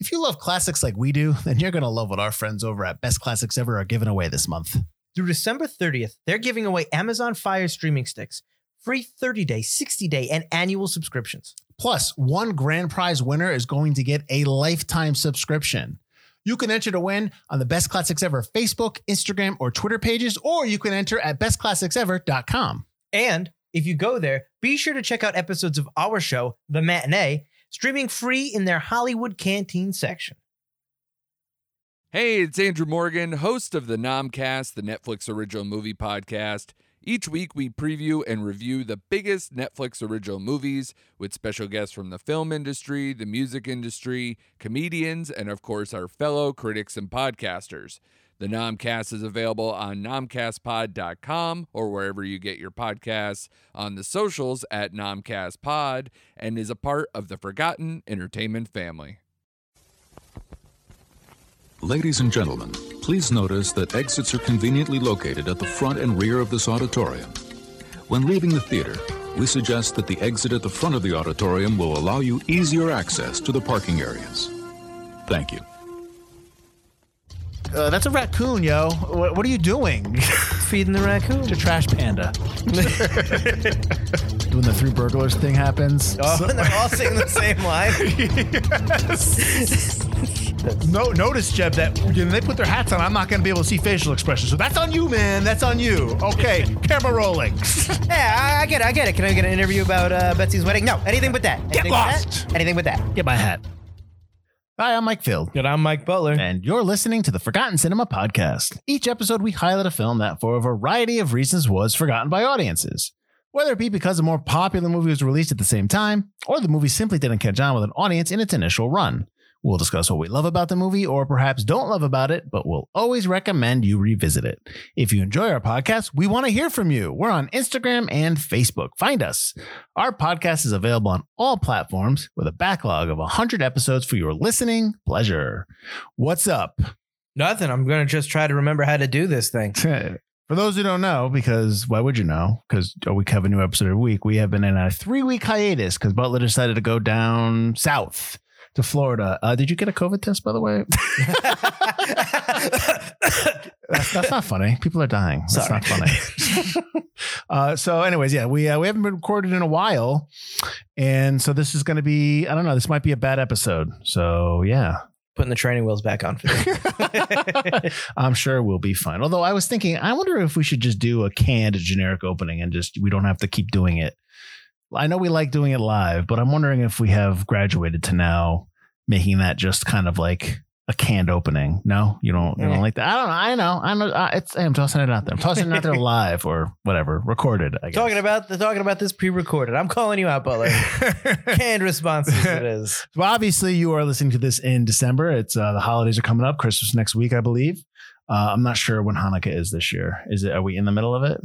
If you love classics like we do, then you're going to love what our friends over at Best Classics Ever are giving away this month. Through December 30th, they're giving away Amazon Fire streaming sticks, free 30 day, 60 day, and annual subscriptions. Plus, one grand prize winner is going to get a lifetime subscription. You can enter to win on the Best Classics Ever Facebook, Instagram, or Twitter pages, or you can enter at bestclassicsever.com. And if you go there, be sure to check out episodes of our show, The Matinee, streaming free in their Hollywood Canteen section. Hey, it's Andrew Morgan, host of the Nomcast, the Netflix original movie podcast. Each week, we preview and review the biggest Netflix original movies with special guests from the film industry, the music industry, comedians, and of course, our fellow critics and podcasters. The Nomcast is available on nomcastpod.com or wherever you get your podcasts, on the socials at nomcastpod, and is a part of the Forgotten Entertainment family. Ladies and gentlemen, please notice that exits are conveniently located at the front and rear of this auditorium. When leaving the theater, we suggest that the exit at the front of the auditorium will allow you easier access to the parking areas. Thank you. Uh, that's a raccoon, yo. What, what are you doing? Feeding the raccoon. A trash panda. when the three burglars thing happens. Oh, and they're all singing the same line. No, notice, Jeb, that when they put their hats on, I'm not going to be able to see facial expressions. So that's on you, man. That's on you. Okay, camera rolling. Yeah, I, I get it. I get it. Can I get an interview about uh, Betsy's wedding? No, anything but that. Get Anything lost. That? Anything but that. Get my hat. Hi, I'm Mike Field. Good. I'm Mike Butler. And you're listening to the Forgotten Cinema Podcast. Each episode, we highlight a film that, for a variety of reasons, was forgotten by audiences. Whether it be because a more popular movie was released at the same time, or the movie simply didn't catch on with an audience in its initial run. We'll discuss what we love about the movie, or perhaps don't love about it, but we'll always recommend you revisit it. If you enjoy our podcast, we want to hear from you. We're on Instagram and Facebook. Find us. Our podcast is available on all platforms with a backlog of 100 episodes for your listening pleasure. What's up? Nothing. I'm going to just try to remember how to do this thing. For those who don't know, because why would you know? Because oh, we have a new episode every week. We have been in a three week hiatus because Butler decided to go down south to Florida. Uh, did you get a COVID test, by the way? that's, that's not funny. People are dying. That's Sorry. not funny. uh, so, anyways, yeah, we uh, we haven't been recorded in a while, and so this is going to be I don't know. This might be a bad episode. So, yeah, Putting the training wheels back on for. I'm sure we'll be fine. Although I was thinking, I wonder if we should just do a canned generic opening and just we don't have to keep doing it. I know we like doing it live, but I'm wondering if we have graduated to now making that just kind of like a canned opening. No, you don't. You don't like that. I don't know. I know. I know. Uh, it's. I'm tossing it out there. I'm tossing it out there live or whatever, recorded. I guess. talking about the talking about this pre-recorded. I'm calling you out, Butler. Canned responses. It is. Well, obviously, you are listening to this in December. It's uh, the holidays are coming up. Christmas next week, I believe. Uh, I'm not sure when Hanukkah is this year. Is it? Are we in the middle of it?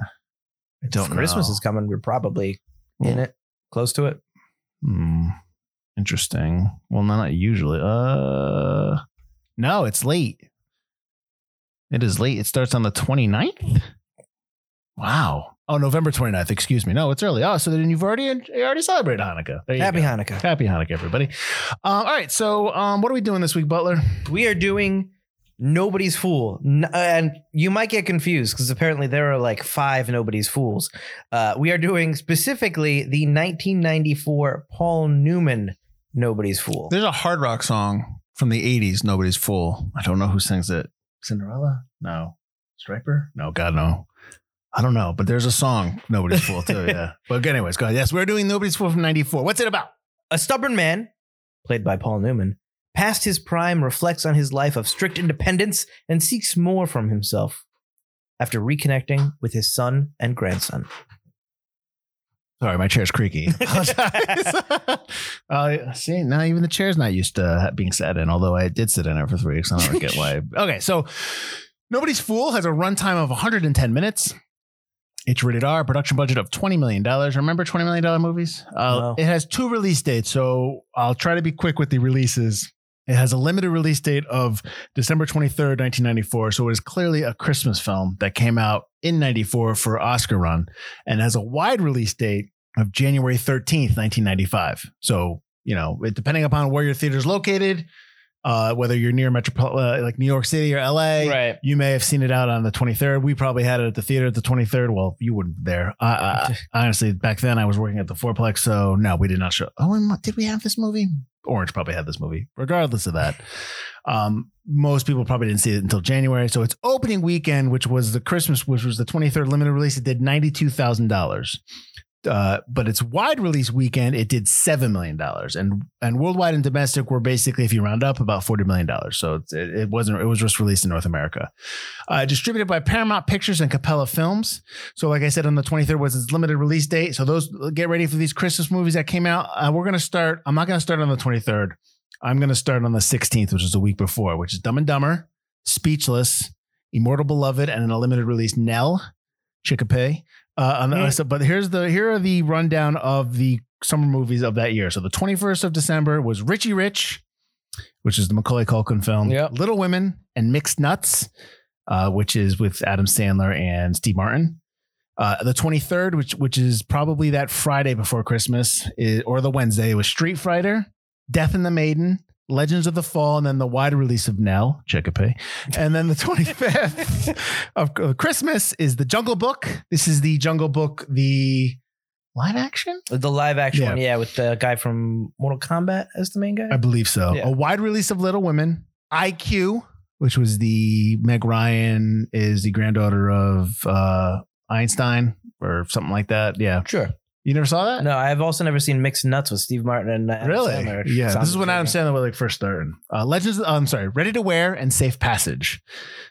I don't know. Christmas is coming. We're probably in it, close to it. Hmm. Interesting. Well, no, not usually. Uh, no, it's late. It is late. It starts on the 29th. Wow. Oh, November 29th. Excuse me. No, it's early. Oh, so then you've already you already celebrated Hanukkah. Happy go. Hanukkah. Happy Hanukkah, everybody. Um, all right. So, um, what are we doing this week, Butler? We are doing Nobody's Fool. And you might get confused because apparently there are like five Nobody's Fools. Uh, we are doing specifically the 1994 Paul Newman Nobody's Fool. There's a hard rock song from the 80s. Nobody's fool. I don't know who sings it. Cinderella? No. Stryper? No, God, no. I don't know, but there's a song, Nobody's Fool, too. Yeah. but, anyways, go ahead. Yes, we're doing Nobody's Fool from 94. What's it about? A stubborn man, played by Paul Newman, past his prime reflects on his life of strict independence and seeks more from himself after reconnecting with his son and grandson. Sorry, my chair's creaky. uh, see, now even the chair's not used to being sat in, although I did sit in it for three weeks. I don't get why. Okay, so Nobody's Fool has a runtime of 110 minutes. It's rated R, production budget of $20 million. Remember $20 million movies? Uh, No. It has two release dates, so I'll try to be quick with the releases. It has a limited release date of December 23rd, 1994. So it is clearly a Christmas film that came out in 94 for Oscar run and has a wide release date of January 13th, 1995. So, you know, depending upon where your theater is located, Uh, whether you're near metropol uh, like New York City or LA, Right. you may have seen it out on the 23rd. We probably had it at the theater at the 23rd. Well, you weren't there. I, I, honestly, back then I was working at the Fourplex, so no, we did not show. Oh, and what- did we have this movie? Orange probably had this movie. Regardless of that, um, most people probably didn't see it until January. So its opening weekend, which was the Christmas, which was the 23rd limited release, it did $92,000. Uh, but its wide release weekend, it did seven million dollars, and and worldwide and domestic were basically, if you round up, about forty million dollars. So it, it wasn't. It was just released in North America, uh, distributed by Paramount Pictures and Capella Films. So, like I said, on the twenty third was its limited release date. So those get ready for these Christmas movies that came out. Uh, we're gonna start. I'm not gonna start on the twenty third. I'm gonna start on the sixteenth, which is the week before, which is Dumb and Dumber, Speechless, Immortal Beloved, and a limited release Nell, Chicopee. Uh, so, but here's the here are the rundown of the summer movies of that year. So the 21st of December was Richie Rich, which is the Macaulay Culkin film. Yep. Little Women and Mixed Nuts, uh, which is with Adam Sandler and Steve Martin. Uh, the 23rd, which which is probably that Friday before Christmas, is, or the Wednesday, was Street Fighter, Death and the Maiden, Legends of the Fall, and then the wide release of Nell, Chicopee. And then the 25th of uh, Christmas is the Jungle Book. This is the Jungle Book, the live action? The live action Yeah. one, yeah, with the guy from Mortal Kombat as the main guy. I believe so. Yeah. A wide release of Little Women, IQ, which was the Meg Ryan is the granddaughter of uh, Einstein or something like that. Yeah, Sure. You never saw that? No, I've also never seen Mixed Nuts with Steve Martin and Adam Really? Sandler. Yeah, Sounds this is when Adam intriguing. Sandler was like first starting. Uh, Legends. oh, I'm sorry, Ready to Wear and Safe Passage.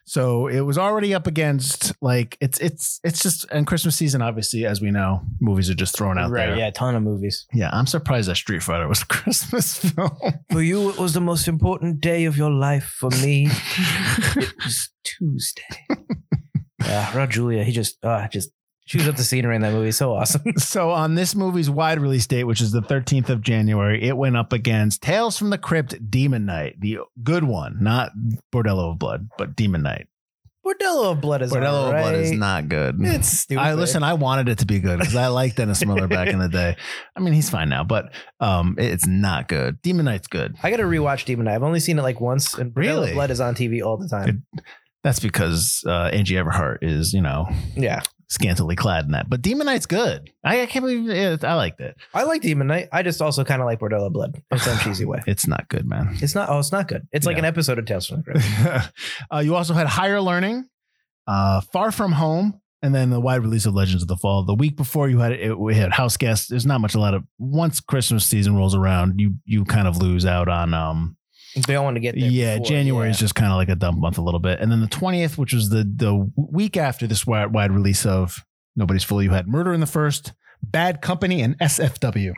So it was already up against like it's it's it's just and Christmas season. Obviously, as we know, movies are just thrown out Right, there. yeah, a ton of movies. yeah. I'm surprised that Street Fighter was a Christmas film. For you, it was the most important day of your life. For me, it was Tuesday. yeah, Raul Julia, he just, uh, just chews up the scenery in that movie. So awesome. So on this movie's wide release date, which is the 13th of January, it went up against Tales from the Crypt Demon Knight, the good one, not Bordello of Blood, but Demon Knight. Bordello of Blood is Bordello alright. of Blood is not good. It's stupid. I listen, I wanted it to be good because I liked Dennis Miller back in the day. I mean, he's fine now, but um, it's not good. Demon Knight's good. I got to rewatch Demon Knight. I've only seen it like once, and Bordello Really? of Blood is on TV all the time. That's because uh, Angie Everhart is, you know, Yeah, scantily clad in that. But Demon Knight's good. I, I can't believe it. I liked it. I like Demon Knight. I just also kind of like Bordello Blood in some cheesy way. It's not good, man. It's not. Oh, it's not good. It's like Yeah. an episode of Tales from the Crypt. uh, you also had Higher Learning, uh, Far From Home, and then the wide release of Legends of the Fall. The week before you had it, we had House Guests. There's not much a lot of once Christmas season rolls around, you you kind of lose out on um They all want to get there. yeah before, January is just kind of like a dump month a little bit, and then the 20th, which was the the week after this wide, wide release of Nobody's Fool, you had Murder in the First, Bad Company, and SFW.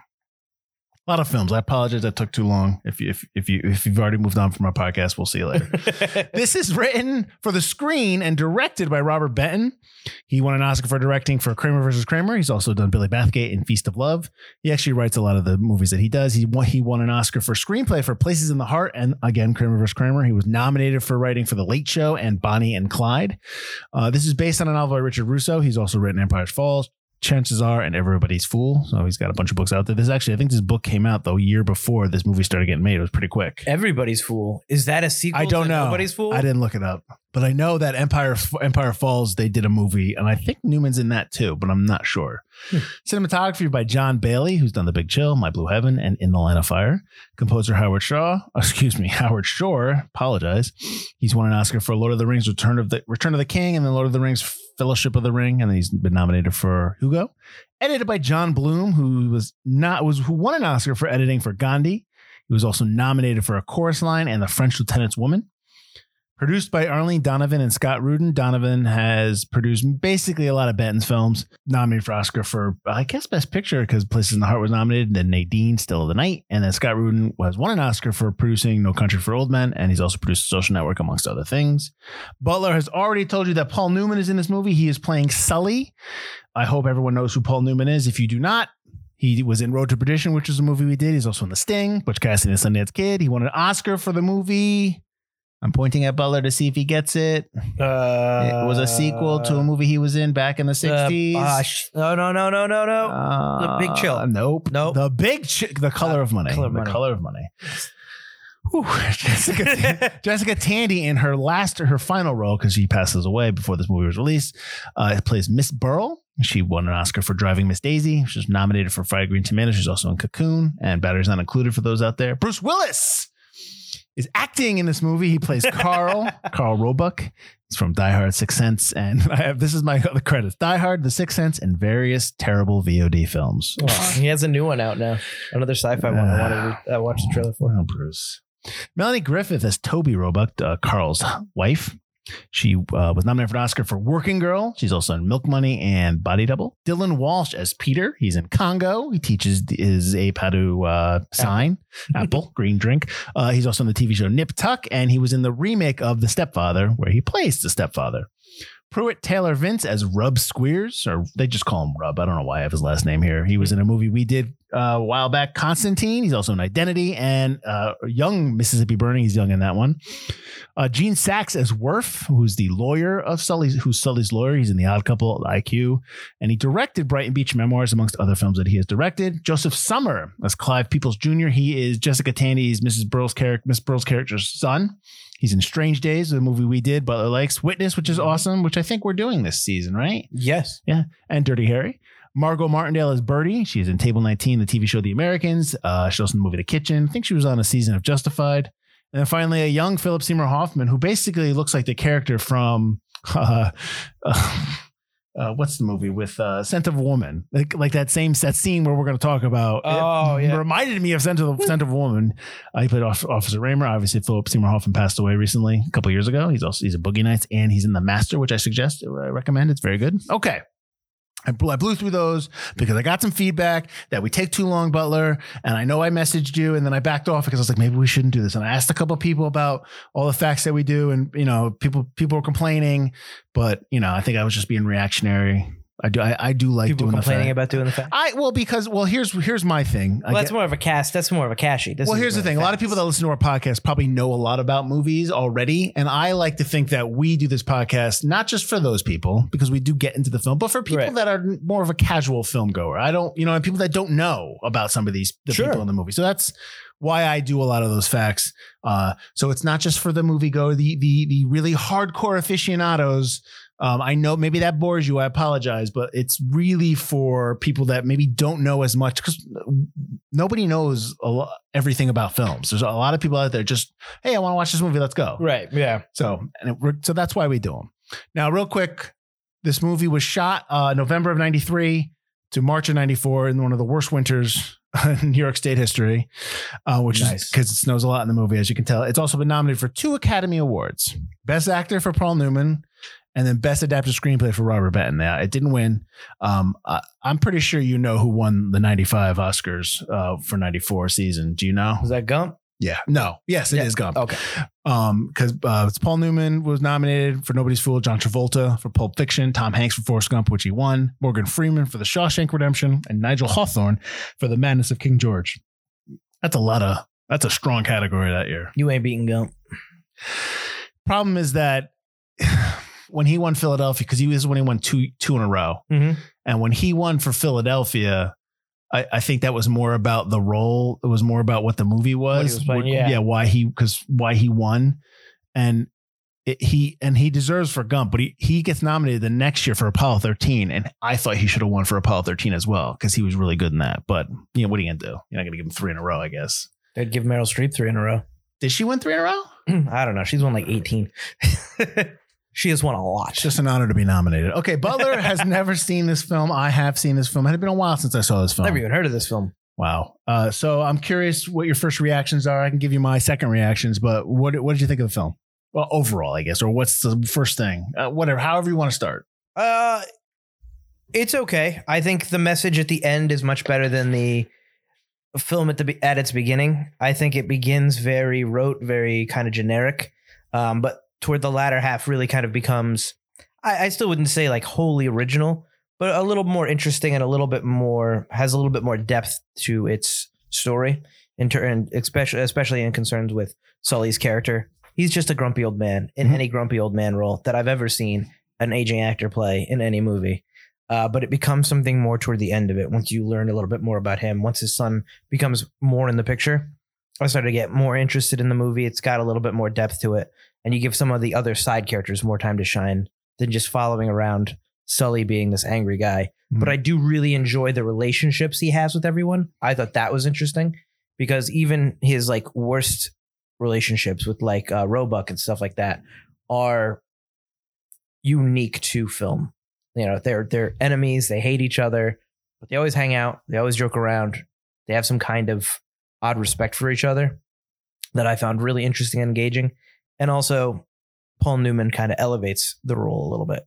A lot of films. I apologize that took too long. If you if, if you if you've already moved on from our podcast, we'll see you later. this is written for the screen and directed by Robert Benton. He won an Oscar for directing for Kramer versus Kramer. He's also done Billy Bathgate and Feast of Love. He actually writes a lot of the movies that he does. He won, he won an Oscar for screenplay for Places in the Heart and again Kramer versus Kramer. He was nominated for writing for The Late Show and Bonnie and Clyde. Uh, this is based on a novel by Richard Russo. He's also written Empire Falls. Chances are, and everybody's fool. So he's got a bunch of books out there. This actually, I think this book came out the year before this movie started getting made. It was pretty quick. Everybody's Fool. Is that a sequel? I don't to know. Nobody's Fool. I didn't look it up, but I know that Empire Empire Falls they did a movie, and I think Newman's in that too, but I'm not sure. Hmm. Cinematography by John Bailey, who's done The Big Chill, My Blue Heaven, and In the Line of Fire. Composer Howard Shaw, excuse me, Howard Shore. Apologize. He's won an Oscar for Lord of the Rings: Return of the Return of the King, and then Lord of the Rings: Fellowship of the Ring, and he's been nominated for Hugo. Edited by John Bloom, who was not was who won an Oscar for editing for Gandhi. He was also nominated for a chorus line and the French Lieutenant's Woman. Produced by Arlene Donovan and Scott Rudin, Donovan has produced basically a lot of Benton's films. Nominated for Oscar for, I guess, Best Picture because Places in the Heart was nominated. And then Nadine, Still of the Night. And then Scott Rudin has won an Oscar for producing No Country for Old Men. And he's also produced Social Network, amongst other things. Butler has already told you that Paul Newman is in this movie. He is playing Sully. I hope everyone knows who Paul Newman is. If you do not, he was in Road to Perdition, which is a movie we did. He's also in The Sting, Butch Cassidy and the Sundance Kid. He won an Oscar for the movie. I'm pointing at Butler to see if he gets it. Uh, it was a sequel to a movie he was in back in the 60s. Uh. No, no, no, no, no, no. Uh, The Big Chill. Nope. Nope. The Big Chill. The Color Uh, of Money. Color of the Money. Color of Money. Whew, Jessica, Jessica Tandy in her last, her final role, because she passes away before this movie was released, uh, plays Miss Beryl. She won an Oscar for driving Miss Daisy. She was nominated for Fried Green Tomato. She's also in Cocoon, and Batteries not included for those out there. Bruce Willis is acting in this movie. He plays Carl, Carl Roebuck. He's from Die Hard, Sixth Sense, and I have this is my other credits: Die Hard, The Sixth Sense, and various terrible VOD films. he has a new one out now. Another sci-fi one. I wanted to uh, watch the trailer for. Oh, Bruce. Melanie Griffith as Toby Roebuck, uh, Carl's wife. She uh, was nominated for an Oscar for Working Girl. She's also in Milk Money and Body Double. Dylan Walsh as Peter. He's in Congo. He teaches his ape how to uh, sign apple, green drink. Uh, he's also in the TV show Nip Tuck, and he was in the remake of The Stepfather, where he plays the stepfather. Pruitt Taylor Vince as Rub Squeers, or they just call him Rub. I don't know why I have his last name here. He was in a movie we did uh, a while back, Constantine. He's also in Identity and uh, Young Mississippi Burning. He's young in that one. Uh, Gene Saks as Wirf, who's the lawyer of Sully's, who's Sully's lawyer. He's in The Odd Couple, IQ, and he directed Brighton Beach Memoirs, amongst other films that he has directed. Josef Sommer as Clive Peoples Jr. He is Jessica Tandy's Mrs. Beryl's character, Miss Beryl's character's son. He's in Strange Days, the movie we did, Butler Lakes, Witness, which is awesome, which I think we're doing this season, right? Yes. Yeah, and Dirty Harry. Margo Martindale is Birdie. She's in Table 19, the TV show The Americans. Uh, she's also in the movie The Kitchen. I think she was on a season of Justified. And then finally, a young Philip Seymour Hoffman, who basically looks like the character from uh, uh, uh, what's the movie with uh, Scent of Woman, like like that same set scene where we're going to talk about. Oh, it yeah. reminded me of Scent of Scent of a Woman. Uh, played Off- Officer Raymer. Obviously, Philip Seymour Hoffman passed away recently, a couple years ago. He's also he's a Boogie Nights and he's in The Master, which I suggest, I recommend. It's very good. Okay. I blew, through those because I got some feedback that we take too long, Butler. And I know I messaged you and then I backed off because I was like, maybe we shouldn't do this. And I asked a couple people about all the facts that we do. And, you know, people, people were complaining, but, you know, I think I was just being reactionary. I do, I, I do like People doing complaining the fact. about doing the fact. I, well, because, well, here's, here's my thing. Well, that's get- more of a cast. That's more of a cashy. This well, here's the thing. A lot of people that listen to our podcast probably know a lot about movies already. And I like to think that we do this podcast not just for those people, because we do get into the film, but for people Right. that are more of a casual film goer. I don't, you know, and people that don't know about some of these the Sure. people in the movie. So that's why I do a lot of those facts. Uh, so it's not just for the movie go, the the the really hardcore aficionados. Um, I know maybe that bores you. I apologize, but it's really for people that maybe don't know as much because nobody knows a lo- everything about films. There's a lot of people out there just, hey, I want to watch this movie. Let's go. Right. Yeah. So, and it, so that's why we do them. Now, real quick, this movie was shot uh, November of '93 to March of '94 in one of the worst winters in New York State history, uh, which is because it snows a lot in the movie, as you can tell. It's also been nominated for two Academy Awards: Best Actor for Paul Newman, and then Best Adapted Screenplay for Robert Benton. Now, it didn't win. Um, I, I'm pretty sure you know who won the '95 Oscars uh, for '94 season. Do you know? Was that Gump? Yeah. No. Yes, it is Yeah. Gump Okay. um because uh, Paul Newman was nominated for Nobody's Fool, John Travolta for Pulp Fiction, Tom Hanks for Forrest Gump, which he won, Morgan Freeman for The Shawshank Redemption, and Nigel Hawthorne for The Madness of King George. That's a lot of that's a strong category that year. You ain't beating Gump. Problem is that when he won Philadelphia, because he was when he won two two in a row, Mhm. and when he won for Philadelphia. I, I think that was more about the role. It was more about what the movie was. was playing, What- yeah. why he because why he won, and it, he and he deserves for Gump, but he he gets nominated the next year for Apollo 13, and I thought he should have won for Apollo 13 as well because he was really good in that. But you know what are you gonna do? You're not gonna give him three in a row, I guess. They'd give Meryl Streep three in a row. Did she win three in a row? I don't know. She's won like 18. she has won a lot. It's just an honor to be nominated. Okay, Butler has never seen this film. I have seen this film. It had been a while since I saw this film. Never even heard of this film. Wow. Uh, so I'm curious what your first reactions are. I can give you my second reactions, but what what did you think of the film? Well, overall, I guess, or what's the first thing? Uh, whatever, however you want to start. Uh, it's okay. I think the message at the end is much better than the film at the at its beginning. I think it begins very rote, very kind of generic, um, but toward the latter half, really kind of becomes. I, I still wouldn't say like wholly original, but a little more interesting and a little bit more has a little bit more depth to its story. In turn, especially especially in concerns with Sully's character, he's just a grumpy old man in Mhm. any grumpy old man role that I've ever seen an aging actor play in any movie. Uh, but it becomes something more toward the end of it once you learn a little bit more about him. Once his son becomes more in the picture, I started to get more interested in the movie. It's got a little bit more depth to it, and you give some of the other side characters more time to shine than just following around Sully being this angry guy. But Mhm. I do really enjoy the relationships he has with everyone. I thought that was interesting because even his like worst relationships with like uh, Roebuck and stuff like that are unique to film. You know, they're they're enemies. They hate each other, but they always hang out. They always joke around. They have some kind of odd respect for each other that I found really interesting and engaging. And also, Paul Newman kind of elevates the role a little bit.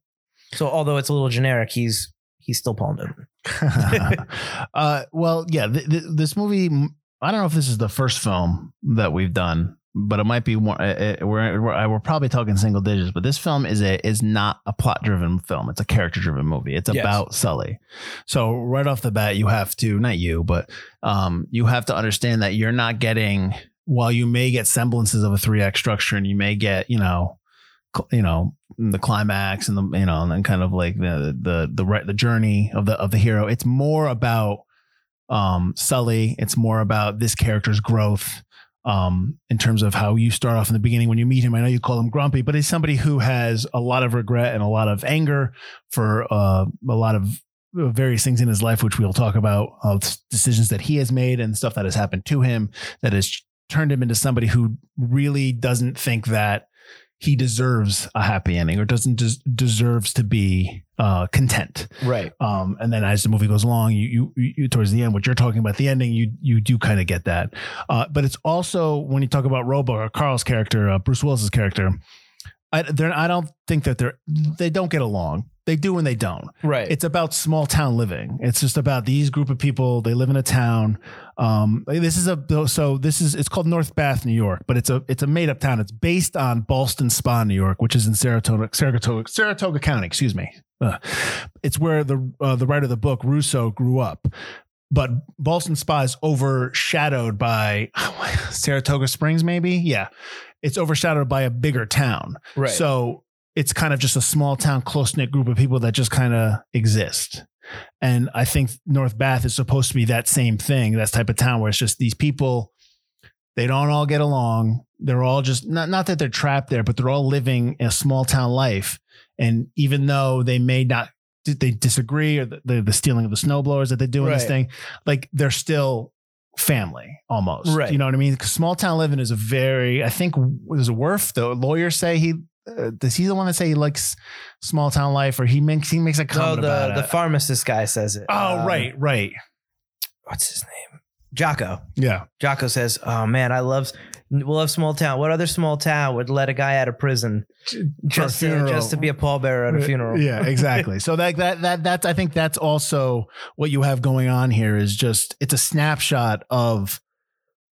So although it's a little generic, he's he's still Paul Newman. uh, well, yeah, th- th- this movie. I don't know if this is the first film that we've done, but it might be more. Uh, uh, we're, we're we're probably talking single digits, but this film is a is not a plot driven film. It's a character driven movie. It's Yes. about Sully. So right off the bat, you have to not you, but um, you have to understand that you're not getting. While you may get semblances of a three act structure, and you may get you know you know the climax and the you know and then kind of like the the the right the journey of the of the hero it's more about um sully. It's more about this character's growth um in terms of how you start off in the beginning when you meet him. I know you call him grumpy but he's somebody who has a lot of regret and a lot of anger for uh a lot of various things in his life which we'll talk about of decisions that he has made and stuff that has happened to him that has turned him into somebody who really doesn't think that he deserves a happy ending or doesn't des- deserves to be uh, content. Right. Um, and then as the movie goes along, you, you, you towards the end, what you're talking about, the ending, you you do kind of get that. Uh, but it's also when you talk about Robo or Carl's character, uh, Bruce Willis's character. I, I don't think that they're they don't get along. They do and they don't. Right. It's about small town living. It's just about these group of people. They live in a town. Um, this is a so this is it's called North Bath, New York, but it's a it's a made up town. It's based on Ballston Spa, New York, which is in Saratoga Saratoga Saratoga County. Excuse me. Ugh. It's where the uh, the writer of the book Russo grew up. But Ballston Spa is overshadowed by Saratoga Springs, maybe. Yeah, it's overshadowed by a bigger town. right. So it's kind of just a small town, close knit group of people that just kind of exist. And I think North Bath is supposed to be that same thing, that type of town where it's just these people, they don't all get along. They're all just not, not that they're trapped there, but they're all living a small town life. And even though they may not, they disagree or the, the, the stealing of the snowblowers that they do in this thing, like they're still family almost. Right. You know what I mean? 'Cause small town living is a very, I think, there's a Wirf, the lawyer, say he, uh, does he the one that say he likes small town life or he makes, he makes a no, comment about the the it? pharmacist guy says it. oh, Um, right, right. What's his name? Jocko. Yeah. Jocko says, "Oh man, I love we love small town. What other small town would let a guy out of prison just to, just to be a pallbearer at a funeral?" Yeah, exactly. so that that that that's I think that's also what you have going on here is just it's a snapshot of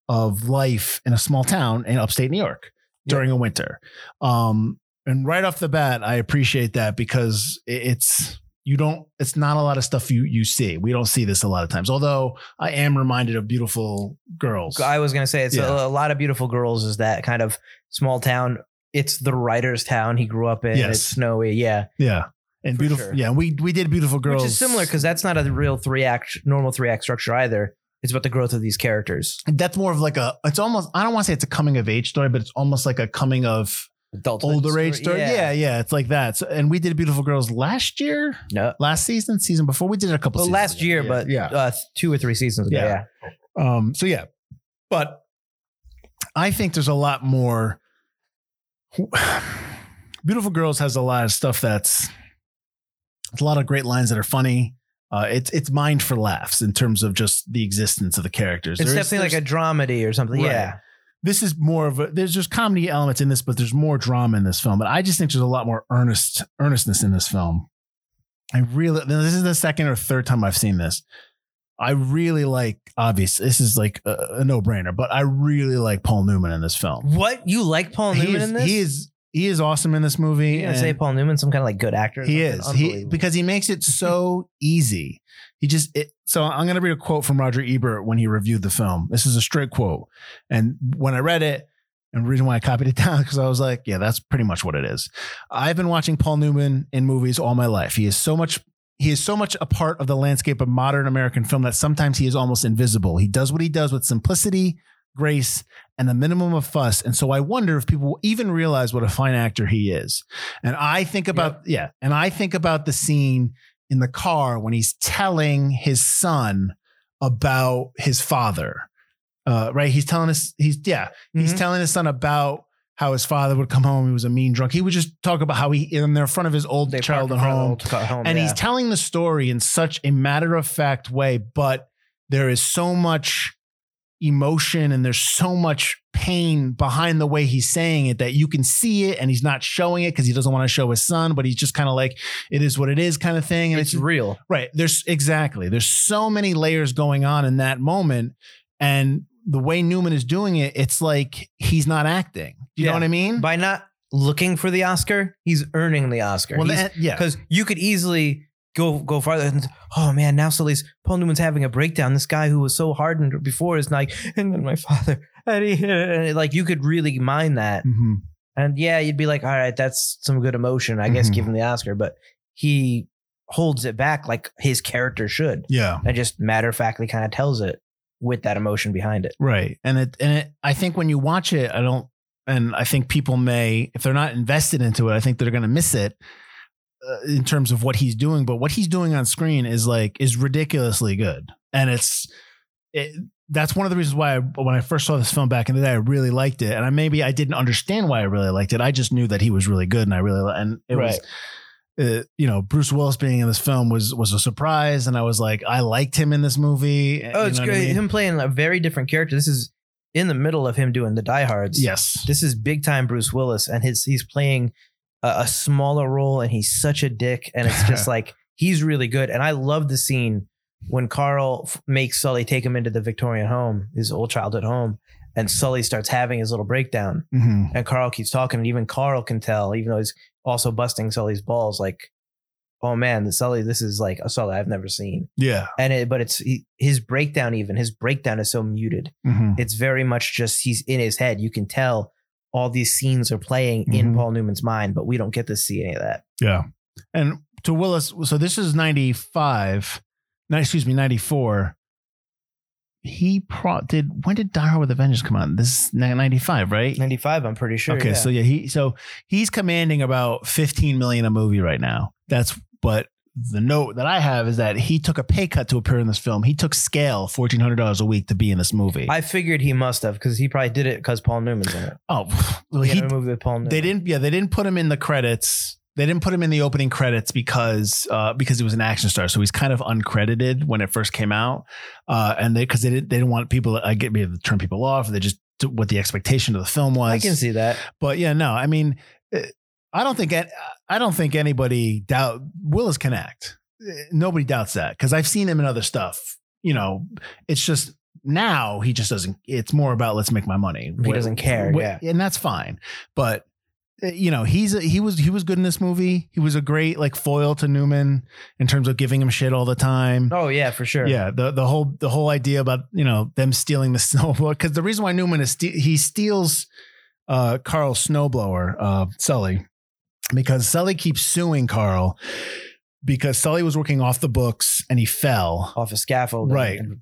of life in a small town in upstate New York during a winter. Um and right off the bat I appreciate that because it's you don't it's not a lot of stuff you you see. We don't see this a lot of times. Although I am reminded of beautiful girls. I was gonna say it's Yeah. a, a lot of beautiful girls. Is that kind of small town? It's the writer's town he grew up in. Yes. It's snowy, yeah, yeah. And For beautiful sure. yeah, we we did beautiful girls. which is similar because that's not a real three act normal three act structure either. It's about the growth of these characters. that's more of like a it's almost I don't want to say it's a coming of age story, but it's almost like a coming of Adult older age story. Yeah. yeah, it's like that. So, and we did Beautiful Girls last year, No. last season, season before. We did it a couple. Well, seasons last ago. year, Yeah, but yeah. uh, two or three seasons ago. Yeah. Yeah. Um. So yeah, but I think there's a lot more. Beautiful Girls has a lot of stuff that's it's a lot of great lines that are funny. Uh, it's it's mined for laughs in terms of just the existence of the characters. It's There is- definitely like a dramedy or something. Right. Yeah. This is more of a there's just comedy elements in this, but there's more drama in this film. But I just think there's a lot more earnest earnestness in this film. I really this is the second or third time I've seen this. I really like obvious. This is like a, a no brainer, but I really like Paul Newman in this film. What you like Paul Newman is, in this? he is he is awesome in this movie. You gonna say Paul Newman some kind of like good actor? he is he because he makes it so easy. He just it, so I'm going to read a quote from Roger Ebert when he reviewed the film. This is a straight quote, and when I read it, and the reason why I copied it down because I was like, yeah, that's pretty much what it is. I've been watching Paul Newman in movies all my life. He is so much. He is so much a part of the landscape of modern American film that sometimes he is almost invisible. He does what he does with simplicity, grace, and a minimum of fuss. And so I wonder if people even realize what a fine actor he is. And I think about, yeah, and I think about the scene in the car when he's telling his son about his father. Uh, right? He's telling us, he's, yeah, he's Mhm. telling his son about how his father would come home. He was a mean drunk. He would just talk about how he, in the front of his old They childhood parked in front of the home, old home, and yeah. he's telling the story in such a matter of fact way, but there is so much emotion and there's so much pain behind the way he's saying it that you can see it and he's not showing it because he doesn't want to show his son, but he's just kind of like, it is what it is kind of thing. And it's it's, real. right. There's exactly, there's so many layers going on in that moment. And the way Newman is doing it, it's like he's not acting. You Yeah. know what I mean? By not looking for the Oscar, he's earning the Oscar. well, that- yeah. because you could easily go go farther and oh man now Sully's Paul Newman's having a breakdown this guy who was so hardened before is like and then my father and, he, and like you could really mine that Mhm. and yeah you'd be like all right that's some good emotion I guess Mhm. give him the Oscar but he holds it back like his character should Yeah. and just matter of factly kind of tells it with that emotion behind it Right. And it and it I think when you watch it, I don't and I think people may if they're not invested into it, I think they're going to miss it uh, in terms of what he's doing, but what he's doing on screen is like is ridiculously good. And it's it, that's one of the reasons why I, when I first saw this film back in the day, I really liked it. And I maybe I didn't understand why I really liked it. I just knew that he was really good and I really and it was uh, you know, Bruce Willis being in this film was was a surprise, and I was like, I liked him in this movie. oh You it's know great I mean? him playing a very different character this is in the middle of him doing the diehards Yes, this is big time Bruce Willis, and his he's playing a, a smaller role, and he's such a dick, and it's just like he's really good. And I love the scene when Carl f- makes Sully take him into the Victorian home, his old childhood home, and Sully starts having his little breakdown, hmm and Carl keeps talking, and even Carl can tell, even though he's also busting Sully's balls, like. Oh man, the Sully, this is like a Sully I've never seen, yeah. and it, but it's he, his breakdown. Even his breakdown is so muted hmm it's very much just he's in his head. You can tell all these scenes are playing Mhm. in Paul Newman's mind, but we don't get to see any of that. Yeah. And to Willis, so this is 95, excuse me, 94. He pro did when did Die Hard with a Vengeance come out? This is 95, right? 95, I'm pretty sure. okay, yeah. so yeah, he so he's commanding about 15 million a movie right now. That's but the note that I have is that he took a pay cut to appear in this film. He took scale $1,400 a week to be in this movie. I figured he must have because he probably did it because Paul Newman's in it. oh, well, He he, had a movie with Paul Newman. They didn't. Yeah, they didn't put him in the credits. They didn't put him in the opening credits because uh, because he was an action star. So he's kind of uncredited when it first came out, uh, and they because they didn't they didn't want people. I get me to turn people off. Or they just what the expectation of the film was. I can see that. But yeah, no, I mean, uh, I don't think I don't think anybody doubt Willis can act. Uh, Nobody doubts that because I've seen him in other stuff. You know, it's just now he just doesn't. It's more about let's make my money. He doesn't care, yeah. and that's fine. But uh, you know, he's a, he was he was good in this movie. He was a great like foil to Newman in terms of giving him shit all the time. Oh yeah, for sure. Yeah, the the whole the whole idea about you know them stealing the snowblower because the reason why Newman is he steals uh Carl's snowblower, uh Sully, because Sully keeps suing Carl because Sully was working off the books and he fell, Off a scaffold. Right. And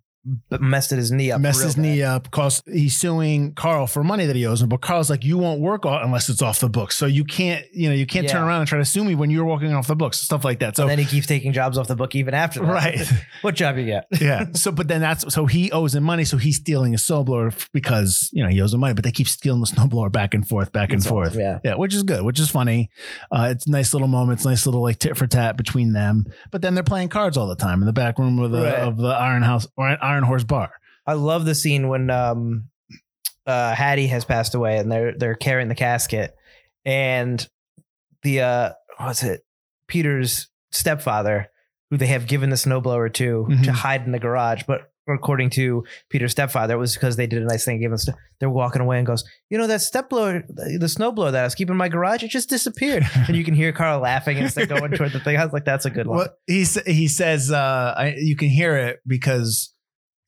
messed his knee up. messed his bad. knee up. Cause he's suing Carl for money that he owes him, but Carl's like, you won't work unless it's off the books, so you can't you know you can't turn around and try to sue me when you're walking off the books, stuff like that. So and then he keeps taking jobs off the book even after that. right. what job you get? yeah. So, but then that's so he owes him money, so he's stealing a snowblower because you know he owes him money. But they keep stealing the snowblower back and forth, back and forth. yeah. yeah, which is good, which is funny. Uh, it's nice little moments, nice little like tit for tat between them. But then they're playing cards all the time in the back room of the Right. of the Iron House or Iron Horse Bar. I love the scene when um uh Hattie has passed away and they're they're carrying the casket and the uh what's it Peter's stepfather who they have given the snowblower to Mhm. to hide in the garage but according to Peter's stepfather it was because they did a nice thing given stuff. they're walking away and goes you know that stepblower the the snowblower that I was keeping in my garage it just disappeared and you can hear Carl laughing as they're going toward the thing I was like that's a good one Well, he he says uh, I, you can hear it because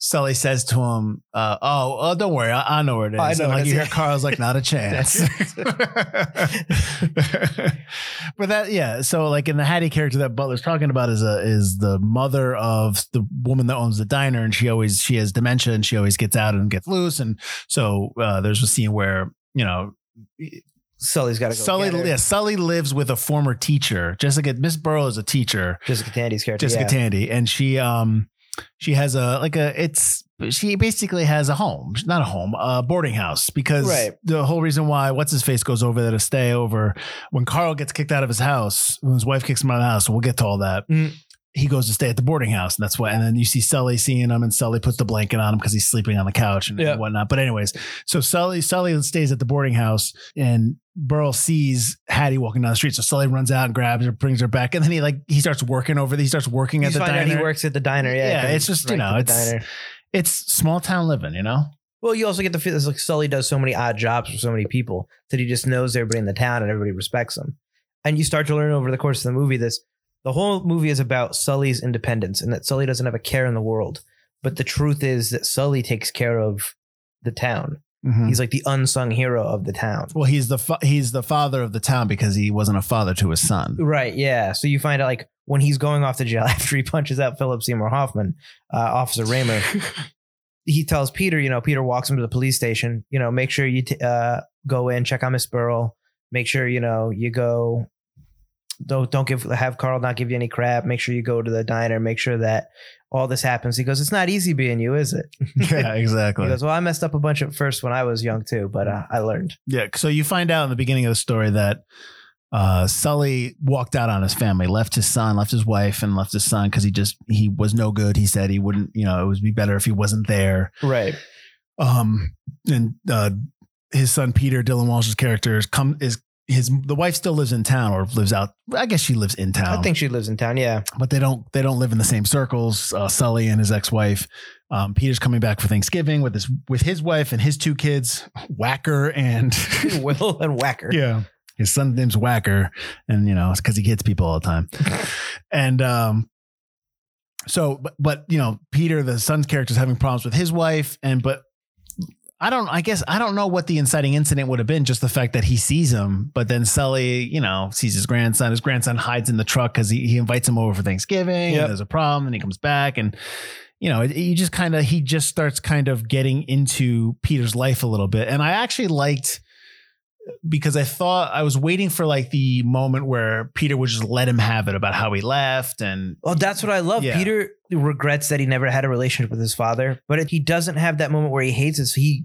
Sully says to him, uh, "Oh, oh, don't worry, I, I know where it is." I know and like you hear Carl's like, "Not a chance." but that, yeah. So, like in the Hattie character that Butler's talking about is a is the mother of the woman that owns the diner, and she always she has dementia, and she always gets out and gets loose, and so uh, there's a scene where you know Sully's got to go. Sully, yeah, Sully lives with a former teacher. Jessica Miss Burrow is a teacher. Jessica Tandy's character. Jessica yeah. Tandy, and she um she has a like a it's she basically has a home, not a home, a boarding house because Right. the whole reason why what's his face goes over there to stay over when Carl gets kicked out of his house, when his wife kicks him out of the house, we'll get to all that. Mm. He goes to stay at the boarding house, and that's why. And then you see Sully seeing him, and Sully puts the blanket on him because he's sleeping on the couch and, Yeah. and whatnot. But anyways, so Sully Sully stays at the boarding house, and Beryl sees Hattie walking down the street. So Sully runs out and grabs her, brings her back, and then he like he starts working over. He starts working You at the diner. he works at the diner. Yeah, Yeah, it's just, you know, it's- it's small town living, you know. Well, you also get the feel it's like Sully does so many odd jobs for so many people that he just knows everybody in the town and everybody respects him. And you start to learn over the course of the movie this the whole movie is about Sully's independence and that Sully doesn't have a care in the world. But the truth is that Sully takes care of the town. Mhm. He's like the unsung hero of the town. Well, he's the fa- he's the father of the town because he wasn't a father to his son. Right, yeah. So you find out like when he's going off to jail after he punches out Philip Seymour Hoffman, uh, Officer Raymer, he tells Peter, you know, Peter walks him to the police station, you know, make sure you t- uh, go in, check on Miss Beryl, make sure, you know, you go, don't, don't give, have Carl not give you any crap, make sure you go to the diner, make sure that all this happens. He goes, it's not easy being you, is it? yeah, He exactly. goes, well, I messed up a bunch at first when I was young too, but uh, I learned. Yeah. So you find out in the beginning of the story that uh, Sully walked out on his family, left his son, left his wife, and left his son because he just he was no good. He said he wouldn't, you know, it would be better if he wasn't there. Right. Um, and uh, his son Peter, Dylan Walsh's character, is come is his the wife still lives in town or lives out. I guess she lives in town. I think she lives in town. Yeah. but they don't they don't live in the same circles. Uh, Sully and his ex wife. Um, Peter's coming back for Thanksgiving with his with his wife and his two kids, Whacker and Will and Whacker. yeah. His son's name's Whacker, and you know it's because he hits people all the time. and um, so, but but you know, Peter, the son's character, is having problems with his wife, and but I don't. I guess I don't know what the inciting incident would have been. Just the fact that he sees him, but then Sully, you know, sees his grandson. His grandson hides in the truck because he, he invites him over for Thanksgiving. Yep. And there's a problem, and he comes back, and you know, you just kind of he just starts kind of getting into Peter's life a little bit, and I actually liked because I thought I was waiting for like the moment where Peter would just let him have it about how he left and Well, that's what I love. Yeah. Peter regrets that he never had a relationship with his father, but he doesn't have that moment where he hates us. He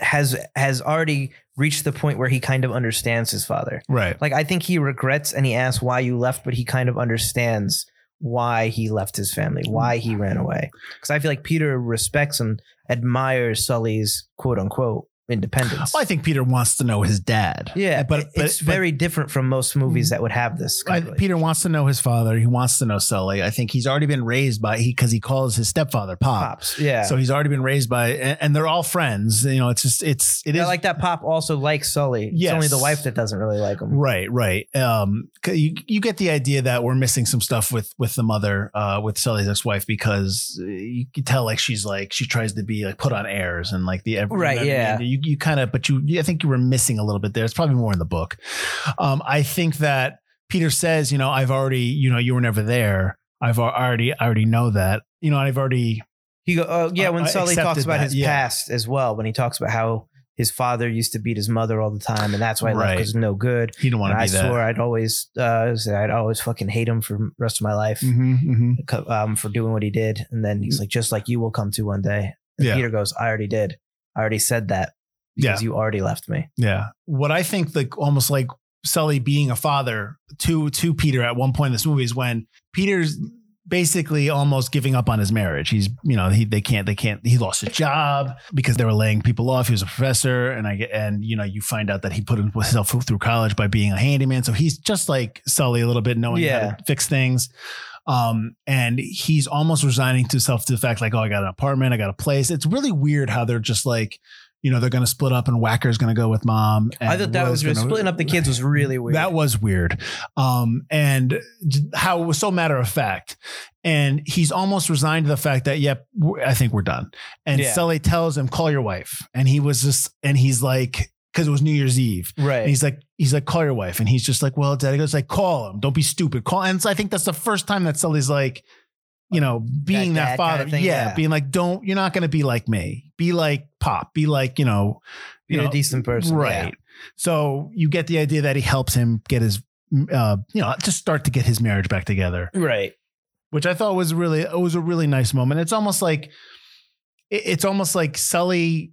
has has already reached the point where he kind of understands his father. right. Like I think he regrets and he asks why you left, but he kind of understands why he left his family, why he ran away. Because I feel like Peter respects and admires Sully's quote unquote independence. Well, I think Peter wants to know his dad. yeah, but, but it's but very different from most movies that would have this. I, Kind of Peter wants to know his father. He wants to know Sully. I think he's already been raised by he because he calls his stepfather Pop. pops. Yeah. So he's already been raised by, and, and they're all friends. You know, it's just it's it I is like that Pop also likes Sully. Yes. It's only the wife that doesn't really like him. Right, right. Um, you you get the idea that we're missing some stuff with with the mother, uh, with Sully's ex wife because uh, you can tell like she's like she tries to be like put on airs and like the every, Right, you know what I yeah. mean? You you kind of, but you I think you were missing a little bit there. It's probably more in the book. Um, I think that Peter says, you know, I've already, you know, you were never there. I've already, I already know that. You know, I've already. He go, oh yeah, Uh, when Sully talks about that, his yeah. past as well, when he talks about how his father used to beat his mother all the time, and that's why Right. because no good. He didn't want to I that. swore I'd always, uh, I'd always fucking hate him for the rest of my life, Mhm, mhm. um, for doing what he did. And then he's like, just like you will come to one day. And Yeah. Peter goes, I already did. I already said that because you already left me. Yeah. What I think like almost like Sully being a father to to Peter at one point in this movie is when Peter's basically almost giving up on his marriage. He's, you know, he they can't they can't he lost his job because they were laying people off. He was a professor and I get and you know, you find out that he put himself through college by being a handyman. So he's just like Sully a little bit knowing how to fix things. Um, and he's almost resigning to himself to the fact like, oh, I got an apartment, I got a place. It's really weird how they're just like you know they're going to split up and Whacker's going to go with mom. I thought that was gonna- splitting up the kids was really weird. That was weird. Um, and how it was so matter of fact. And he's almost resigned to the fact that, yep, I think we're done. And Yeah. Sully tells him, call your wife. And he was just, and he's like, because it was New Year's Eve. Right. And he's like, he's like, call your wife. And he's just like, well, daddy goes like, call him. Don't be stupid. Call. And so I think that's the first time that Sully's like, you know, being That that, dad father. kinda thing, yeah, yeah. Being like, don't, you're not going to be like me. Be like pop. Be like, you know, Be you a decent person. Right. So you get the idea that he helps him get his, uh, you know, to start to get his marriage back together, Right. which I thought was really, it was a really nice moment. It's almost like, it's almost like Sully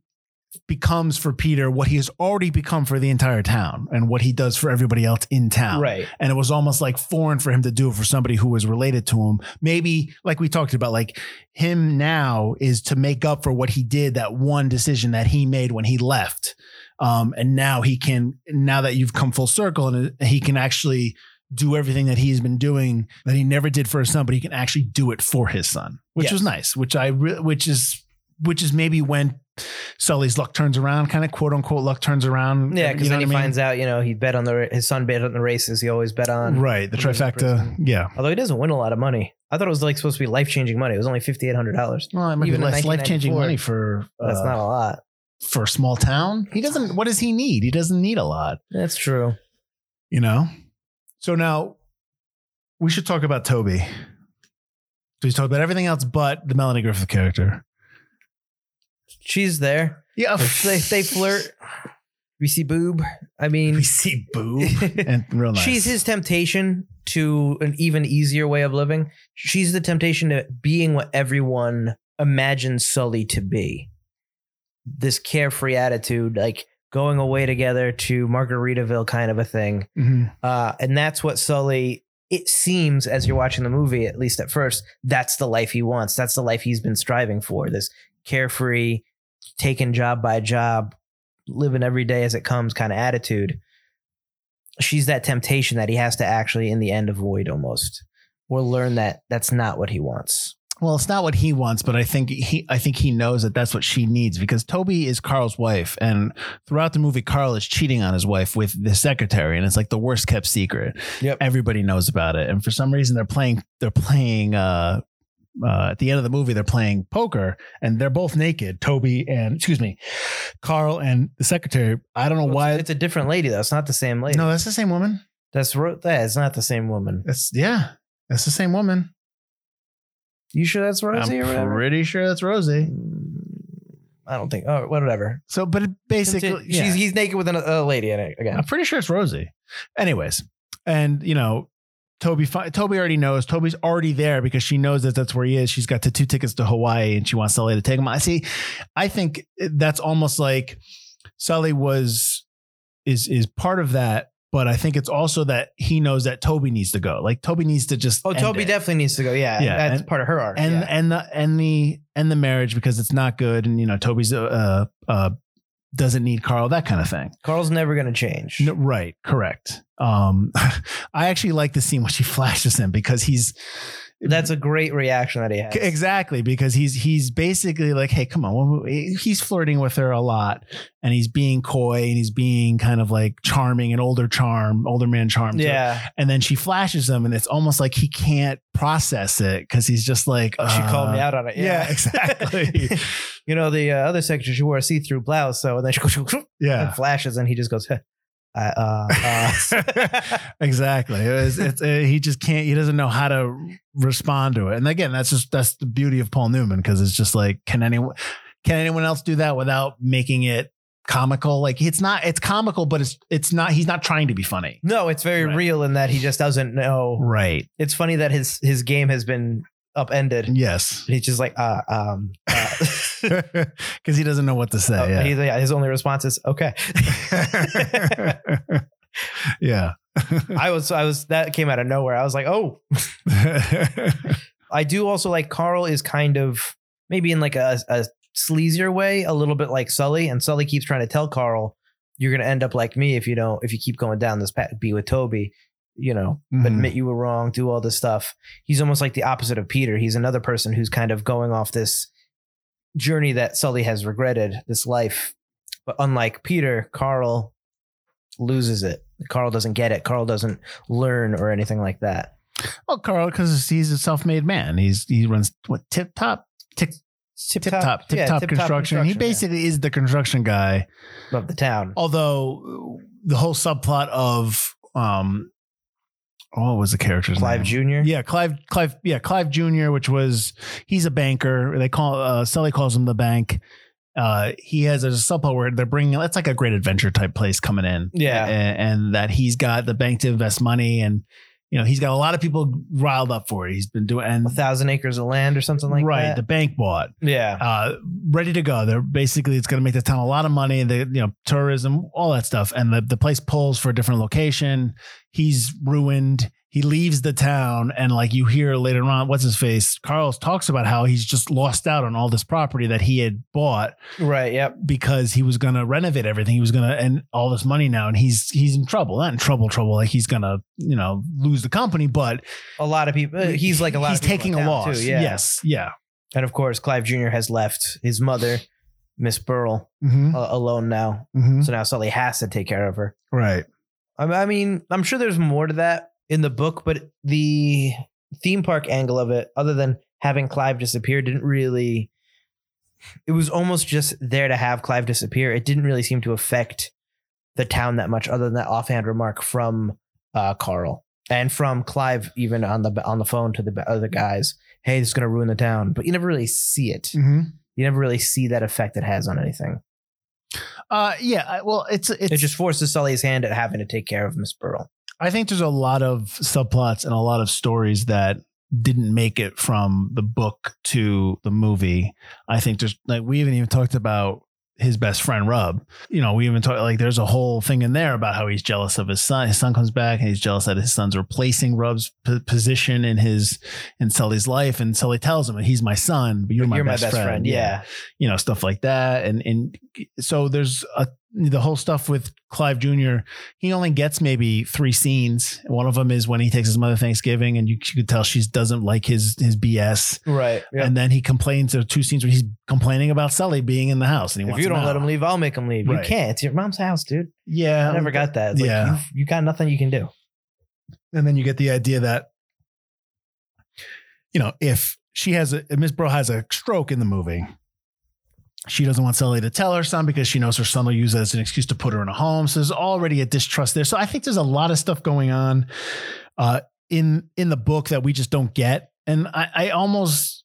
becomes for Peter what he has already become for the entire town and what he does for everybody else in town. Right. And it was almost like foreign for him to do it for somebody who was related to him. Maybe like we talked about, like him now is to make up for what he did, that one decision that he made when he left. Um, and now he can, now that you've come full circle and he can actually do everything that he's been doing that he never did for his son, but he can actually do it for his son, which Yes. was nice, which I, re- which is, which is maybe when Sully's luck turns around, kind of quote unquote luck turns around. Yeah, because You know then he I mean? finds out, you know, he bet on the his son bet on the races. He always bet on. right. The when he was in trifecta. Yeah. Although he doesn't win a lot of money. I thought it was like supposed to be life changing money. It was only fifty eight hundred dollars. Well, it might Even be less life changing money for That's uh, not a lot. for a small town. He doesn't. What does he need? He doesn't need a lot. That's true. You know. So now we should talk about Toby. So he's talked about everything else but the Melanie Griffith character. She's there. Yeah, They they flirt. We see boob. I mean, We see boob and real nice. she's his temptation to an even easier way of living. She's the temptation to being what everyone imagines Sully to be. This carefree attitude, like going away together to Margaritaville kind of a thing. Mhm. Uh, and that's what Sully, it seems as you're watching the movie, at least at first, that's the life he wants. That's the life he's been striving for. This carefree, taking job by job, living every day as it comes kind of attitude. She's that temptation that he has to actually, in the end, avoid almost, or learn that that's not what he wants. Well, it's not what he wants, but I think he I think he knows that that's what she needs because Toby is Carl's wife, and throughout the movie, Carl is cheating on his wife with the secretary, and it's like the worst kept secret. Yep. Everybody knows about it, and for some reason, they're playing they're playing uh, uh, at the end of the movie, they're playing poker, and they're both naked. Toby and excuse me, Carl and the secretary. I don't know why. It's a different lady, though. It's not the same lady. no, that's the same woman. That's that it's not the same woman. That's yeah, that's the same woman. You sure that's Rosie I'm pretty sure that's Rosie. Mm, I don't think. Oh, whatever. So, but basically, she's yeah. he's naked with a lady in it again. I'm pretty sure it's Rosie. Anyways, and you know, Toby, Toby already knows. Toby's already there because she knows that that's where he is. She's got the two tickets to Hawaii, and she wants Sully to take him. I see. I think that's almost like Sully was is is part of that, but I think it's also that he knows that Toby needs to go. Like Toby needs to just. Oh, Toby it. definitely needs to go. Yeah, Yeah, that's and- part of her arc. and yeah. and the and the and the marriage because it's not good, and you know Toby's uh uh doesn't need Carl that kind of thing. Carl's never going to change. No, right, correct. Um, I actually like the scene when she flashes him because he's That's a great reaction that he has. exactly because he's he's basically like, hey, come on, he's flirting with her a lot, and he's being coy and he's being kind of like charming, an older charm, older man charm. her. Yeah, and then she flashes him, and it's almost like he can't process it because he's just like, she called me uh, out on it. Yeah, exactly. you know, the uh, other secretary, she wore a see-through blouse, so and then she goes yeah. and flashes, and he just goes, "Huh, I, uh, uh. exactly. It's, it's, uh, he just can't. He doesn't know how to respond to it. And again, that's just that's the beauty of Paul Newman because it's just like, can anyone can anyone else do that without making it comical? Like it's not. It's comical, but it's it's not. He's not trying to be funny. no, it's very Right. real in that he just doesn't know. Right. It's funny that his his game has been upended. Yes. He's just like, uh, um, uh, Because he doesn't know what to say. Oh, yeah. he- his only response is okay. yeah. I was, I was, that came out of nowhere. I was like, oh, I do also like Carl is kind of maybe in like a, a sleazier way, a little bit like Sully, and Sully keeps trying to tell Carl, "You're gonna end up like me if you don't, if you keep going down this path. Be with Toby, you know, Mhm. admit you were wrong, do all this stuff." He's almost like the opposite of Peter. He's another person who's kind of going off this journey that Sully has regretted, this life But unlike Peter, Carl loses it. Carl doesn't get it. Carl doesn't learn or anything like that. Well, Carl, because he's a self-made man. He's he runs what tip top tip Tip tip top tip top construction. He basically is the construction guy. of the town. Although the whole subplot of um, what was the character's name? Clive name? Jr. Yeah, Clive, Clive, yeah, Clive Jr., which was he's a banker. They call uh, Sully calls him the bank. Uh, he has a subplot where they're bringing it's like a great adventure type place coming in, Yeah. and, and that he's got the bank to invest money, and you know he's got a lot of people riled up for it. He's been doing and A thousand acres of land or something like right, that. Right. The bank bought yeah. uh, ready to go. They're basically it's going to make the town a lot of money. The you know tourism, all that stuff, and the the place pulls for a different location. He's ruined. He leaves the town, and like you hear later on, what's his face? Carlos talks about how he's just lost out on all this property that he had bought Right. Yep. because he was going to renovate everything. He was going to and all this money now, and he's he's in trouble. Not in trouble, trouble. Like he's going to you know lose the company, but A lot of people. uh, He's like a lot. He's of people He's taking a loss. Too, yeah. Yes. Yeah. And of course, Clive Jr. has left his mother, Miss Beryl, Mm-hmm. uh, alone now. Mm-hmm. So now Sully has to take care of her. Right. I mean, I'm sure there's more to that in the book, but the theme park angle of it, other than having Clive disappear, didn't really. It was almost just there to have Clive disappear. It didn't really seem to affect the town that much, other than that offhand remark from uh, Carl and from Clive, even on the on the phone to the other guys. Hey, this is gonna ruin the town, but you never really see it. Mm-hmm. You never really see that effect it has on anything. Uh, yeah. I- Well, it's it's It just forces Sully's hand at having to take care of Miss Beryl. I think there's a lot of subplots and a lot of stories that didn't make it from the book to the movie. I think there's like we haven't even talked about his best friend Rub. You know, we even talked like there's a whole thing in there about how he's jealous of his son. His son comes back and he's jealous that his son's replacing Rub's p- position in his in Sully's life. And Sully tells him, "He's my son, but you're, my, best friend. Yeah. you know stuff like that and and so there's a the whole stuff with Clive Jr. He only gets maybe three scenes. One of them is when he takes his mother Thanksgiving, and you, you could tell she doesn't like his his BS. Right. And then he complains. There are two scenes where he's complaining about Sully being in the house, and he if wants you don't him let him leave, I'll make him leave. Right. You can't. It's your mom's house, dude. Yeah, I never got that. It's yeah. you, you got nothing you can do. and then you get the idea that you know if she has a Miss Beryl has a stroke in the movie. She doesn't want Sully to tell her son because she knows her son will use it as an excuse to put her in a home. So there's already a distrust there. So I think there's a lot of stuff going on uh, in in the book that we just don't get. And I, I almost,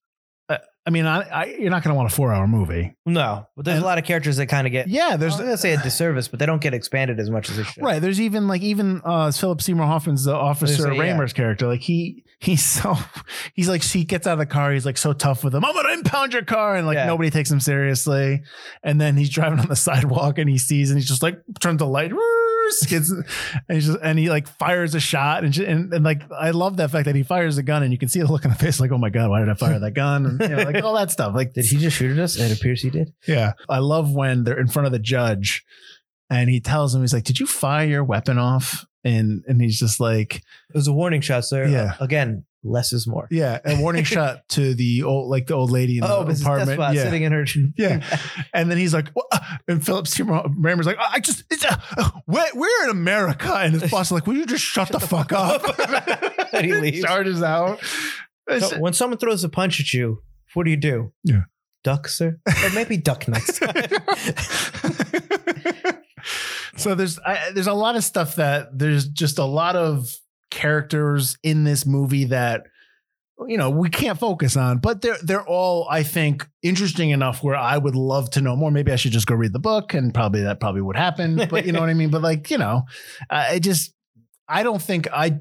uh, I mean, I, I you're not going to want a four hour movie. No, but there's And- a lot of characters that kind of get. Yeah, There's, I'm gonna say a disservice, but they don't get expanded as much as they should. Right. There's even like even uh Philip Seymour Hoffman's the officer say, yeah. Raymer's character. Like he he's so he's like he gets out of the car, he's like so tough with him. I'm gonna impound your car. And like Yeah. nobody takes him seriously. And then he's driving on the sidewalk and he sees and he's just like turns the light. Skids, and he's just and he like fires a shot and, and and like I love that fact that he fires a gun and you can see the look on the face like oh my god why did I fire that gun and you know, like all that stuff like Did he just shoot at us? It appears he did. yeah. I love when they're in front of the judge and he tells him, he's like, Did you fire your weapon off? And and he's just like, It was a warning shot, sir. Yeah. Uh, again, less is more. Yeah, a warning shot to the old like the old lady in the Oh, Mrs. apartment. Despot Yeah. sitting in her. Yeah. And then he's like, "What?" and Philip Seymour like, I just, it's, uh, we're, we're in America. And his boss is like, Will you just shut the fuck up? And he leaves. Charges out. It's- So when someone throws a punch at you, what do you do? Yeah. Duck, sir? Or maybe duck next time. So there's I, there's a lot of stuff that there's just a lot of characters in this movie that you know we can't focus on but they're they're all i think interesting enough where i would love to know more. Maybe i should just go read the book and probably that probably would happen but you know what i mean? But like you know uh, i just i don't think i